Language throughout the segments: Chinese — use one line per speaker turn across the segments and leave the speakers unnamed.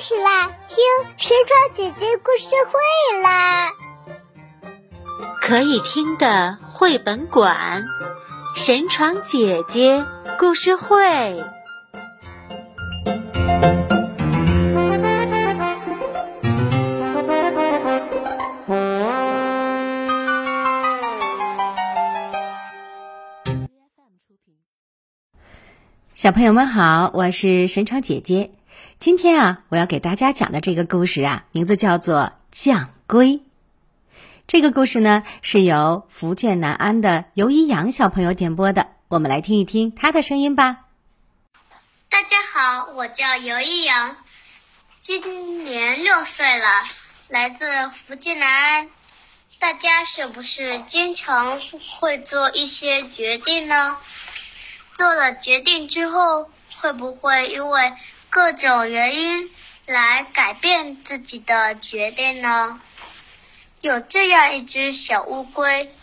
事啦！听神床姐姐故事会啦！
可以听的绘本馆，神床姐姐故事会。
小朋友们好，我是神床姐姐。今天啊，我要给大家讲的这个故事啊，名字叫做《将龟》。这个故事呢，是由福建南安的尤一阳小朋友点播的。我们来听一听他的声音吧。
大家好，我叫尤一阳，今年六岁了，来自福建南安。大家是不是经常会做一些决定呢？做了决定之后，会不会因为各种原因来改变自己的决定呢？有这样一只小乌龟，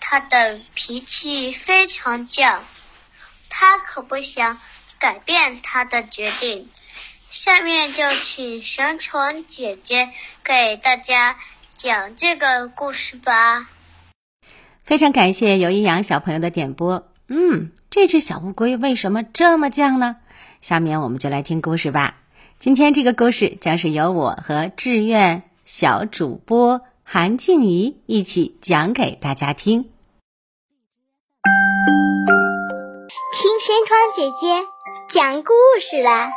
它的脾气非常犟，它可不想改变它的决定。下面就请神宠姐姐给大家讲这个故事吧。
非常感谢尤一阳小朋友的点播。嗯，这只小乌龟为什么这么犟呢？下面我们就来听故事吧。今天这个故事将是由我和志愿小主播韩静怡一起讲给大家听。
听山窗姐姐讲故事啦！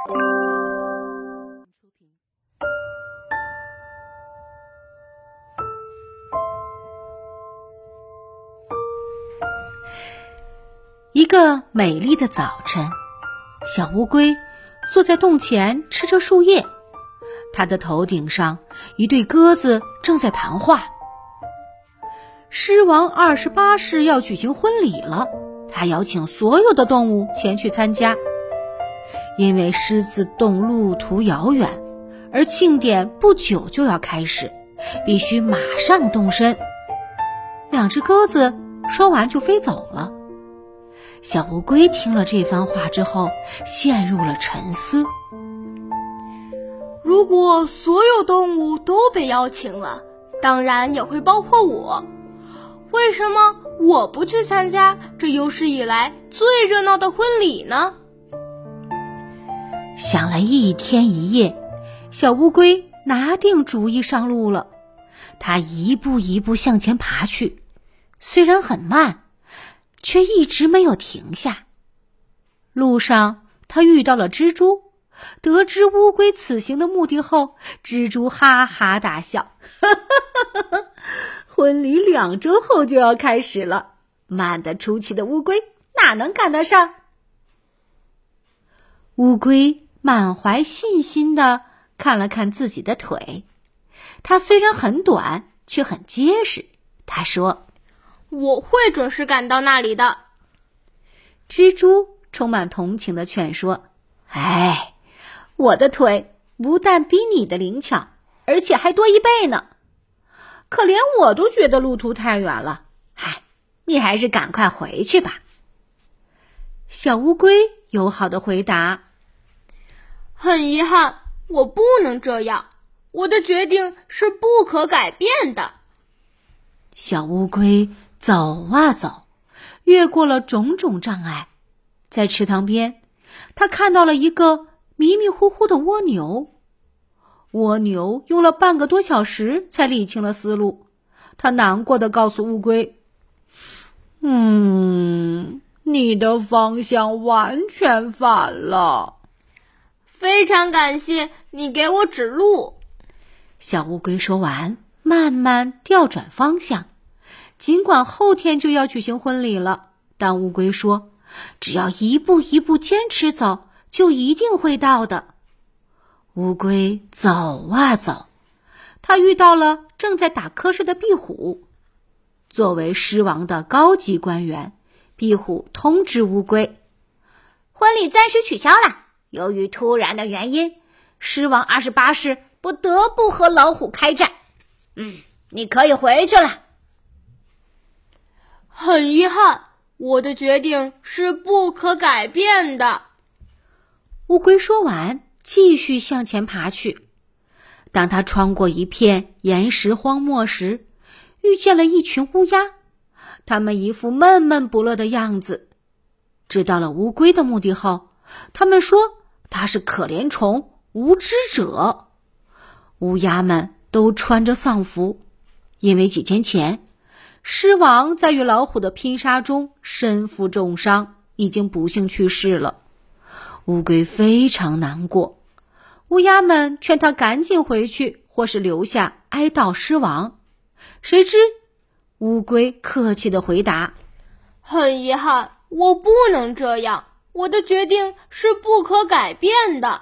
一个美丽的早晨，小乌龟坐在洞前吃着树叶，它的头顶上一对鸽子正在谈话。狮王二十八世要举行婚礼了，他邀请所有的动物前去参加。因为狮子洞路途遥远，而庆典不久就要开始，必须马上动身。两只鸽子说完就飞走了。小乌龟听了这番话之后，陷入了沉思。
如果所有动物都被邀请了，当然也会包括我。为什么我不去参加这有史以来最热闹的婚礼呢？
想了一天一夜，小乌龟拿定主意上路了。它一步一步向前爬去，虽然很慢。却一直没有停下。路上，他遇到了蜘蛛。得知乌龟此行的目的后，蜘蛛哈哈大笑：“ 婚礼两周后就要开始了，慢得出奇的乌龟哪能赶得上？”乌龟满怀信心的看了看自己的腿，它虽然很短，却很结实。他说。
我会准时赶到那里的。
蜘蛛充满同情的劝说：“哎，我的腿不但比你的灵巧，而且还多一倍呢。可连我都觉得路途太远了。哎，你还是赶快回去吧。”小乌龟友好的回答：“
很遗憾，我不能这样。我的决定是不可改变的。”
小乌龟。走啊走，越过了种种障碍，在池塘边，他看到了一个迷迷糊糊的蜗牛。蜗牛用了半个多小时才理清了思路，他难过的告诉乌龟：“嗯，你的方向完全反了。”
非常感谢你给我指路。
小乌龟说完，慢慢调转方向。尽管后天就要举行婚礼了，但乌龟说：“只要一步一步坚持走，就一定会到的。”乌龟走啊走，他遇到了正在打瞌睡的壁虎。作为狮王的高级官员，壁虎通知乌龟：“婚礼暂时取消了，由于突然的原因，狮王二十八世不得不和老虎开战。嗯，你可以回去了。”
很遗憾，我的决定是不可改变的。
乌龟说完，继续向前爬去。当他穿过一片岩石荒漠时，遇见了一群乌鸦，它们一副闷闷不乐的样子。知道了乌龟的目的后，他们说他是可怜虫、无知者。乌鸦们都穿着丧服，因为几天前，狮王在与老虎的拼杀中身负重伤，已经不幸去世了。乌龟非常难过，乌鸦们劝他赶紧回去，或是留下哀悼狮王。谁知，乌龟客气的回答：“
很遗憾，我不能这样，我的决定是不可改变的。”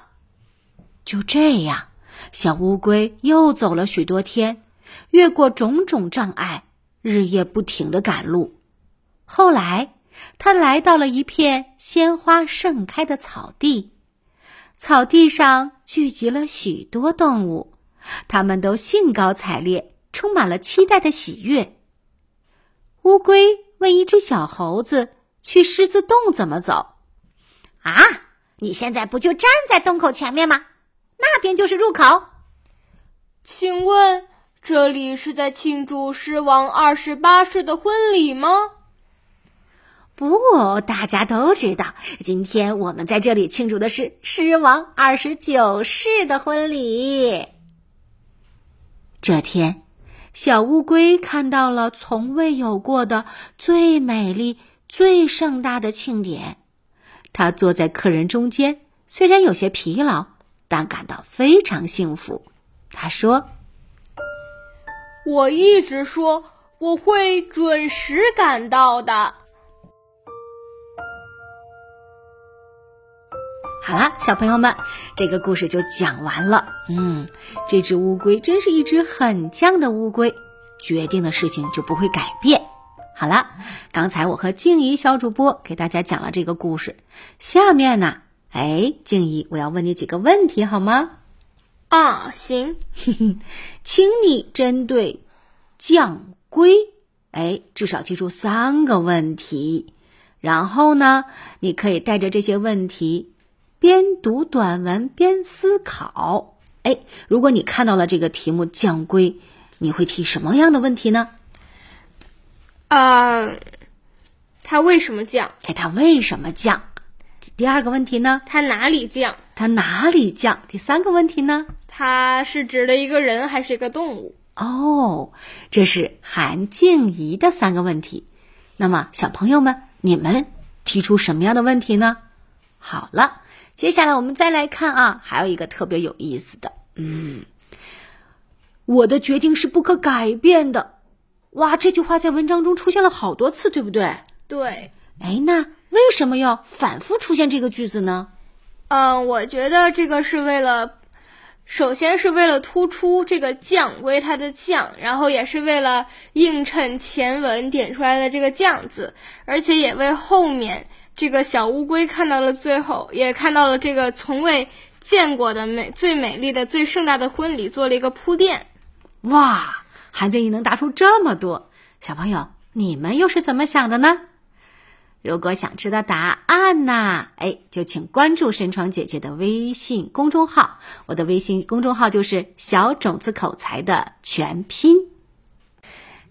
就这样，小乌龟又走了许多天，越过种种障碍，日夜不停的赶路。后来，他来到了一片鲜花盛开的草地，草地上聚集了许多动物，它们都兴高采烈。充满了期待的喜悦。乌龟问一只小猴子：“去狮子洞怎么走？”
啊，你现在不就站在洞口前面吗？那边就是入口。
请问这里是在庆祝狮王二十八世的婚礼吗？
不，大家都知道，今天我们在这里庆祝的是狮王二十九世的婚礼。
这天。小乌龟看到了从未有过的最美丽、最盛大的庆典。它坐在客人中间，虽然有些疲劳，但感到非常幸福。他说：“
我一直说我会准时赶到的。”
好啦，小朋友们，这个故事就讲完了。嗯，这只乌龟真是一只很犟的乌龟，决定的事情就不会改变。好了，刚才我和静怡小主播给大家讲了这个故事，下面呢，哎，静怡，我要问你几个问题，好吗？
啊，行，
请你针对犟龟，哎，至少提出三个问题，然后呢，你可以带着这些问题。边读短文边思考，哎，如果你看到了这个题目“犟龟”，你会提什么样的问题呢？
啊，它为什么降？
哎，它为什么降？第二个问题呢？
它哪里降？
它哪里降？第三个问题呢？
它是指的一个人还是一个动物？
哦，这是韩静怡的三个问题。那么，小朋友们，你们提出什么样的问题呢？好了。接下来我们再来看啊，还有一个特别有意思的，嗯，我的决定是不可改变的。哇，这句话在文章中出现了好多次，对不对？
对。
哎，那为什么要反复出现这个句子呢？
嗯，我觉得这个是为了，首先是为了突出这个“犟”为它的“犟”，然后也是为了映衬前文点出来的这个“犟”字，而且也为后面。这个小乌龟看到了最后，也看到了这个从未见过的美、最美丽的、最盛大的婚礼，做了一个铺垫。
哇，韩静怡能答出这么多，小朋友，你们又是怎么想的呢？如果想知道答案呢，哎，就请关注神窗姐姐的微信公众号，我的微信公众号就是“小种子口才”的全拼。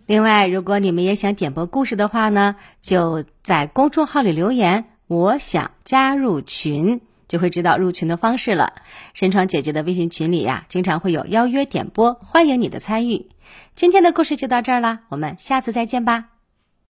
另外，如果你们也想点播故事的话呢，就在公众号里留言“我想加入群”，就会知道入群的方式了。神窗姐姐的微信群里呀，经常会有邀约点播，欢迎你的参与。今天的故事就到这儿啦，我们下次再见吧。